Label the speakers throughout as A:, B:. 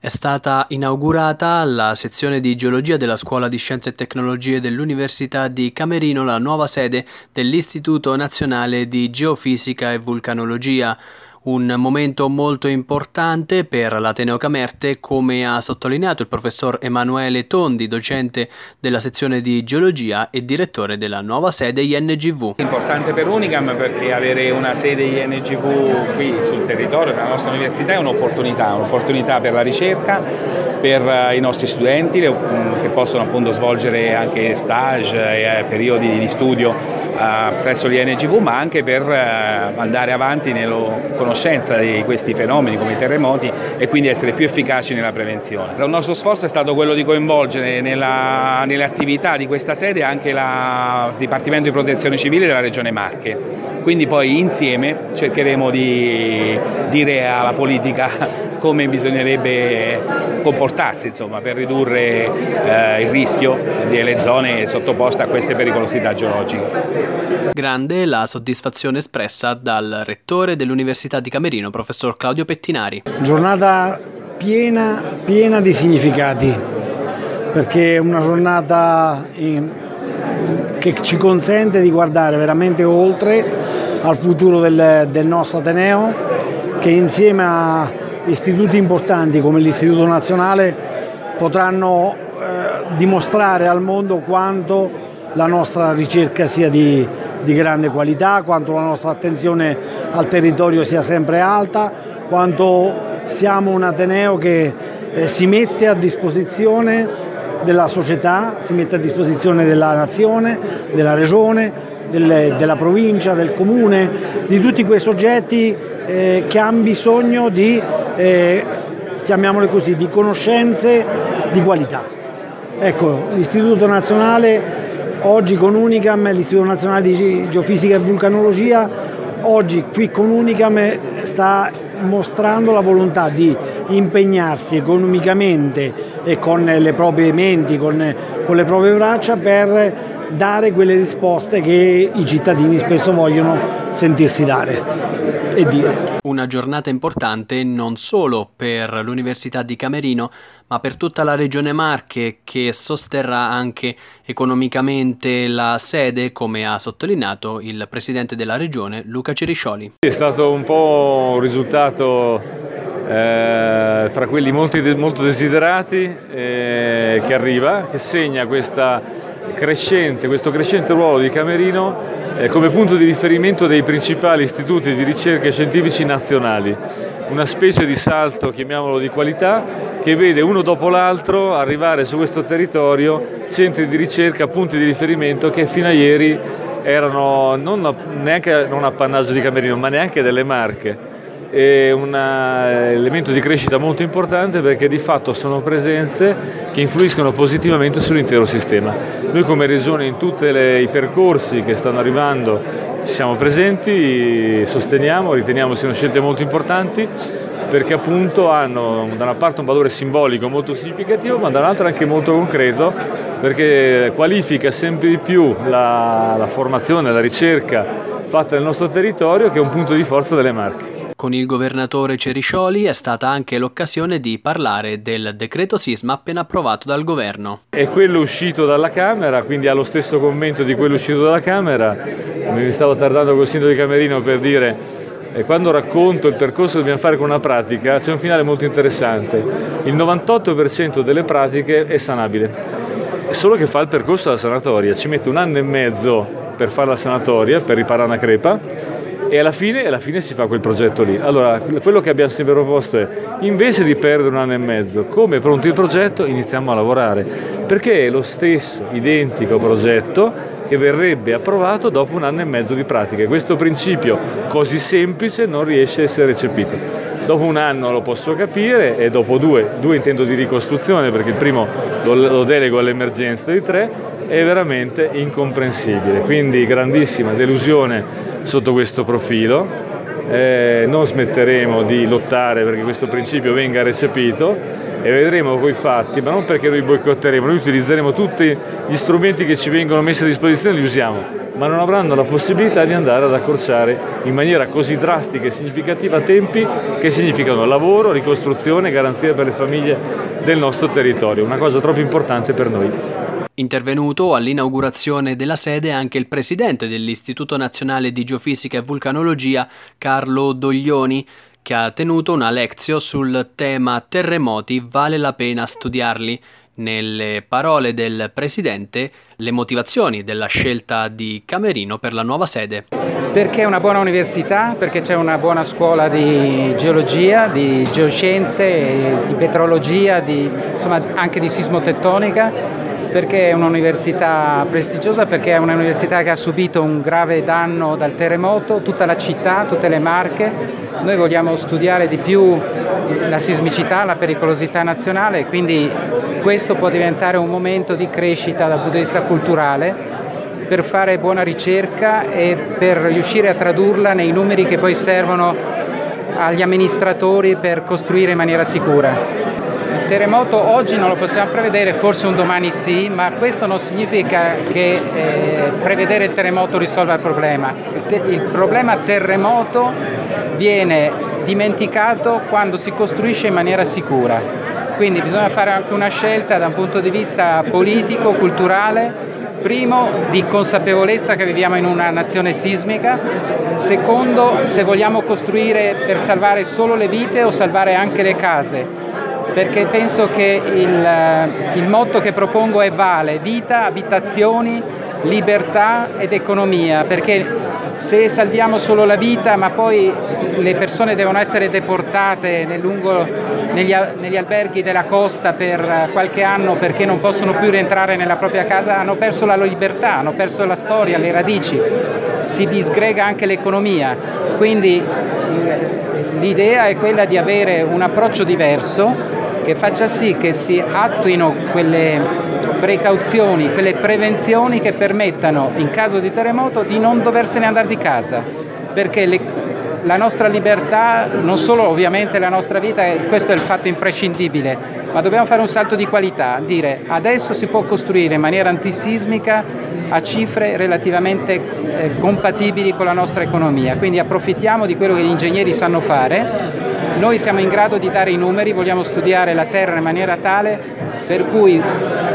A: È stata inaugurata la sezione di geologia della Scuola di Scienze e Tecnologie dell'Università di Camerino, la nuova sede dell'Istituto Nazionale di Geofisica e Vulcanologia un momento molto importante per l'Ateneo Camerte, come ha sottolineato il professor Emanuele Tondi, docente della sezione di geologia e direttore della nuova sede INGV.
B: Importante per Unicam perché avere una sede INGV qui sul territorio della nostra università è un'opportunità, un'opportunità per la ricerca, per eh, i nostri studenti mm, che possono appunto svolgere anche stage e eh, periodi di studio eh, presso l'INGV, ma anche per andare avanti nella conoscenza di questi fenomeni come i terremoti e quindi essere più efficaci nella prevenzione. Il nostro sforzo è stato quello di coinvolgere nella, nelle attività di questa sede anche il Dipartimento di Protezione Civile della Regione Marche, quindi poi insieme cercheremo di dire alla politica come bisognerebbe comportarsi insomma, per ridurre eh, il rischio delle zone sottoposte a queste pericolosità geologiche.
A: Grande la soddisfazione espressa dal rettore dell'Università di Camerino, professor Claudio Pettinari.
C: Giornata piena, piena di significati, perché è una giornata in, che ci consente di guardare veramente oltre al futuro del, del nostro Ateneo, che insieme a istituti importanti come l'Istituto Nazionale potranno eh, dimostrare al mondo quanto la nostra ricerca sia di, di, grande qualità, quanto la nostra attenzione al territorio sia sempre alta, quanto siamo un Ateneo che eh, si mette a disposizione della società, si mette a disposizione della nazione, della regione, delle, della provincia, del comune, di tutti quei soggetti eh, che hanno bisogno di, eh, chiamiamole così, di conoscenze di qualità. Ecco, l'Istituto Nazionale oggi con Unicam, l'Istituto Nazionale di Geofisica e Vulcanologia, oggi qui con Unicam sta mostrando la volontà di impegnarsi economicamente e con le proprie menti, con, con le proprie braccia per dare quelle risposte che i cittadini spesso vogliono sentirsi dare e dire.
A: Una giornata importante non solo per l'Università di Camerino, ma per tutta la regione Marche che sosterrà anche economicamente la sede, come ha sottolineato il presidente della regione Luca Ceriscioli.
D: È stato un po' un risultato eh, tra quelli molti, molto desiderati eh, che arriva, che segna questa crescente, questo crescente ruolo di Camerino eh, come punto di riferimento dei principali istituti di ricerca scientifici nazionali, una specie di salto, chiamiamolo di qualità, che vede uno dopo l'altro arrivare su questo territorio centri di ricerca, punti di riferimento che fino a ieri erano non, neanche non appannaggio di Camerino, ma neanche delle Marche è un eh, elemento di crescita molto importante perché di fatto sono presenze che influiscono positivamente sull'intero sistema. Noi come Regione in tutti i percorsi che stanno arrivando ci siamo presenti, sosteniamo, riteniamo siano scelte molto importanti perché appunto hanno da una parte un valore simbolico molto significativo ma dall'altra anche molto concreto perché qualifica sempre di più la, la formazione, la ricerca fatta nel nostro territorio che è un punto di forza delle Marche.
A: Con il governatore Ceriscioli è stata anche l'occasione di parlare del decreto sisma appena approvato dal governo.
D: È quello uscito dalla Camera, quindi ha lo stesso commento di quello uscito dalla Camera. Mi stavo tardando col sindaco di Camerino per dire e quando racconto il percorso che dobbiamo fare con una pratica c'è un finale molto interessante. Il 98% delle pratiche è sanabile, solo che fa il percorso della sanatoria, ci mette un anno e mezzo per fare la sanatoria, per riparare una crepa e alla fine, alla fine, si fa quel progetto lì. Allora, quello che abbiamo sempre proposto è, invece di perdere un anno e mezzo, come è pronto il progetto, iniziamo a lavorare, perché è lo stesso identico progetto che verrebbe approvato dopo un anno e mezzo di pratica. Questo principio così semplice non riesce a essere recepito. Dopo un anno lo posso capire e dopo due, due intendo di ricostruzione perché il primo lo, lo delego all'emergenza di tre, è veramente incomprensibile. Quindi grandissima delusione sotto questo profilo. Eh, non smetteremo di lottare perché questo principio venga recepito e vedremo coi fatti, ma non perché noi boicotteremo, noi utilizzeremo tutti gli strumenti che ci vengono messi a disposizione, li usiamo, ma non avranno la possibilità di andare ad accorciare in maniera così drastica e significativa tempi che significano lavoro, ricostruzione e garanzia per le famiglie del nostro territorio, una cosa troppo importante per noi.
A: Intervenuto all'inaugurazione della sede anche il presidente dell'Istituto Nazionale di Geofisica e Vulcanologia, Carlo Doglioni, che ha tenuto una lezione sul tema terremoti vale la pena studiarli. Nelle parole del presidente, le motivazioni della scelta di Camerino per la nuova sede.
E: Perché è una buona università, perché c'è una buona scuola di geologia, di geoscienze, di petrologia, di, insomma anche di sismotettonica perché è un'università prestigiosa, perché è un'università che ha subito un grave danno dal terremoto, tutta la città, tutte le marche. Noi vogliamo studiare di più la sismicità, la pericolosità nazionale, quindi questo può diventare un momento di crescita dal punto di vista culturale per fare buona ricerca e per riuscire a tradurla nei numeri che poi servono agli amministratori per costruire in maniera sicura terremoto oggi non lo possiamo prevedere, forse un domani sì, ma questo non significa che eh, prevedere il terremoto risolva il problema. Il problema terremoto viene dimenticato quando si costruisce in maniera sicura. Quindi bisogna fare anche una scelta da un punto di vista politico, culturale, primo di consapevolezza che viviamo in una nazione sismica, secondo se vogliamo costruire per salvare solo le vite o salvare anche le case perché penso che il, eh, il motto che propongo è vale, vita, abitazioni, libertà ed economia, perché se salviamo solo la vita ma poi le persone devono essere deportate nel lungo, negli, negli, alberghi della costa per qualche anno perché non possono più rientrare nella propria casa, hanno perso la libertà, hanno perso la storia, le radici, si disgrega anche l'economia. Quindi l'idea è quella di avere un approccio diverso che faccia sì che si attuino quelle precauzioni, quelle prevenzioni che permettano in caso di terremoto di non doversene andare di casa, perché le, la nostra libertà, non solo ovviamente la nostra vita, questo è il fatto imprescindibile, ma dobbiamo fare un salto di qualità, dire adesso si può costruire in maniera antisismica a cifre relativamente eh, compatibili con la nostra economia, quindi approfittiamo di quello che gli ingegneri sanno fare noi siamo in grado di dare i numeri, vogliamo studiare la Terra in maniera tale per cui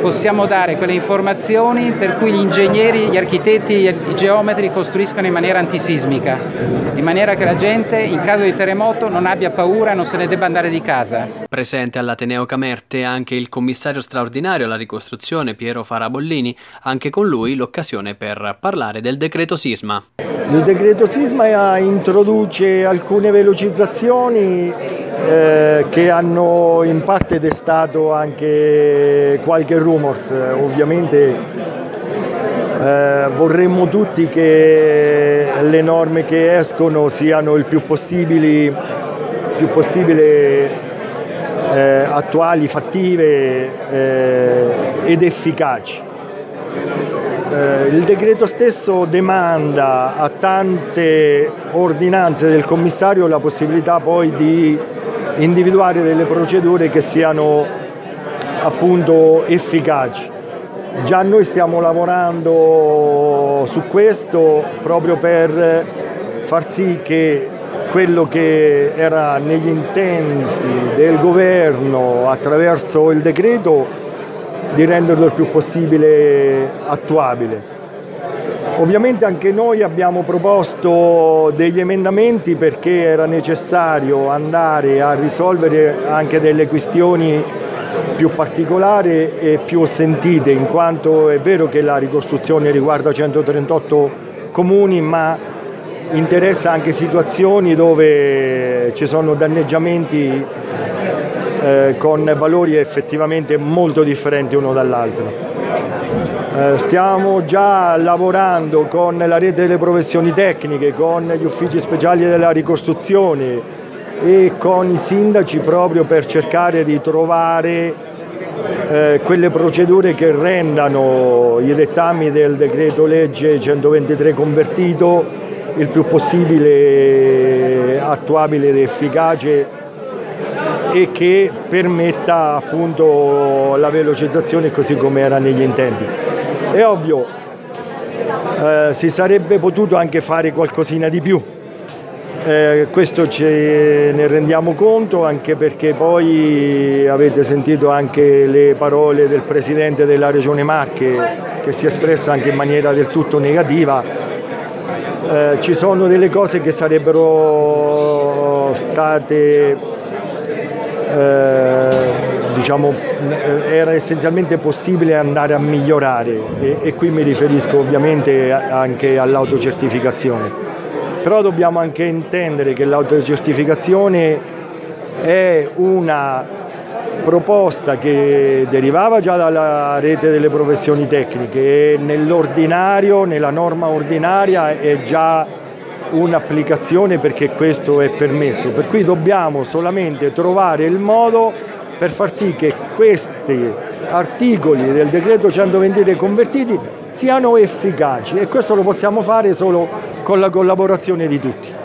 E: possiamo dare quelle informazioni per cui gli ingegneri, gli architetti, i geometri costruiscono in maniera antisismica, in maniera che la gente in caso di terremoto non abbia paura non se ne debba andare di casa.
A: Presente all'Ateneo Camerte anche il commissario straordinario alla ricostruzione Piero Farabollini, anche con lui l'occasione per parlare del decreto sisma.
F: Il decreto sisma introduce alcune velocizzazioni eh, che hanno in parte destato anche qualche rumors. Ovviamente eh, vorremmo tutti che le norme che escono siano il più, più possibile eh, attuali, fattive eh, ed efficaci. Eh, il decreto stesso demanda a tante ordinanze del commissario la possibilità poi di individuare delle procedure che siano appunto efficaci. Già noi stiamo lavorando su questo proprio per far sì che quello che era negli intenti del governo attraverso il decreto di renderlo il più possibile attuabile. Ovviamente anche noi abbiamo proposto degli emendamenti perché era necessario andare a risolvere anche delle questioni più particolari e più sentite, in quanto è vero che la ricostruzione riguarda 138 comuni, ma interessa anche situazioni dove ci sono danneggiamenti eh, con valori effettivamente molto differenti uno dall'altro. Eh, stiamo già lavorando con la rete delle professioni tecniche, con gli uffici speciali della ricostruzione e con i sindaci proprio per cercare di trovare eh, quelle procedure che rendano i dettami del decreto legge 123 convertito il più possibile attuabile ed efficace e che permetta appunto la velocizzazione così come era negli intenti. È ovvio, eh, si sarebbe potuto anche fare qualcosina di più, eh, questo ce ne rendiamo conto anche perché poi avete sentito anche le parole del Presidente della Regione Marche che si è espressa anche in maniera del tutto negativa. Eh, ci sono delle cose che sarebbero state, eh, diciamo, era essenzialmente possibile andare a migliorare e, e qui mi riferisco ovviamente anche all'autocertificazione. Però dobbiamo anche intendere che l'autocertificazione è una proposta che derivava già dalla rete delle professioni tecniche e nell'ordinario, nella norma ordinaria è già un'applicazione perché questo è permesso, per cui dobbiamo solamente trovare il modo per far sì che questi articoli del decreto 123 convertiti siano efficaci e questo lo possiamo fare solo con la collaborazione di tutti.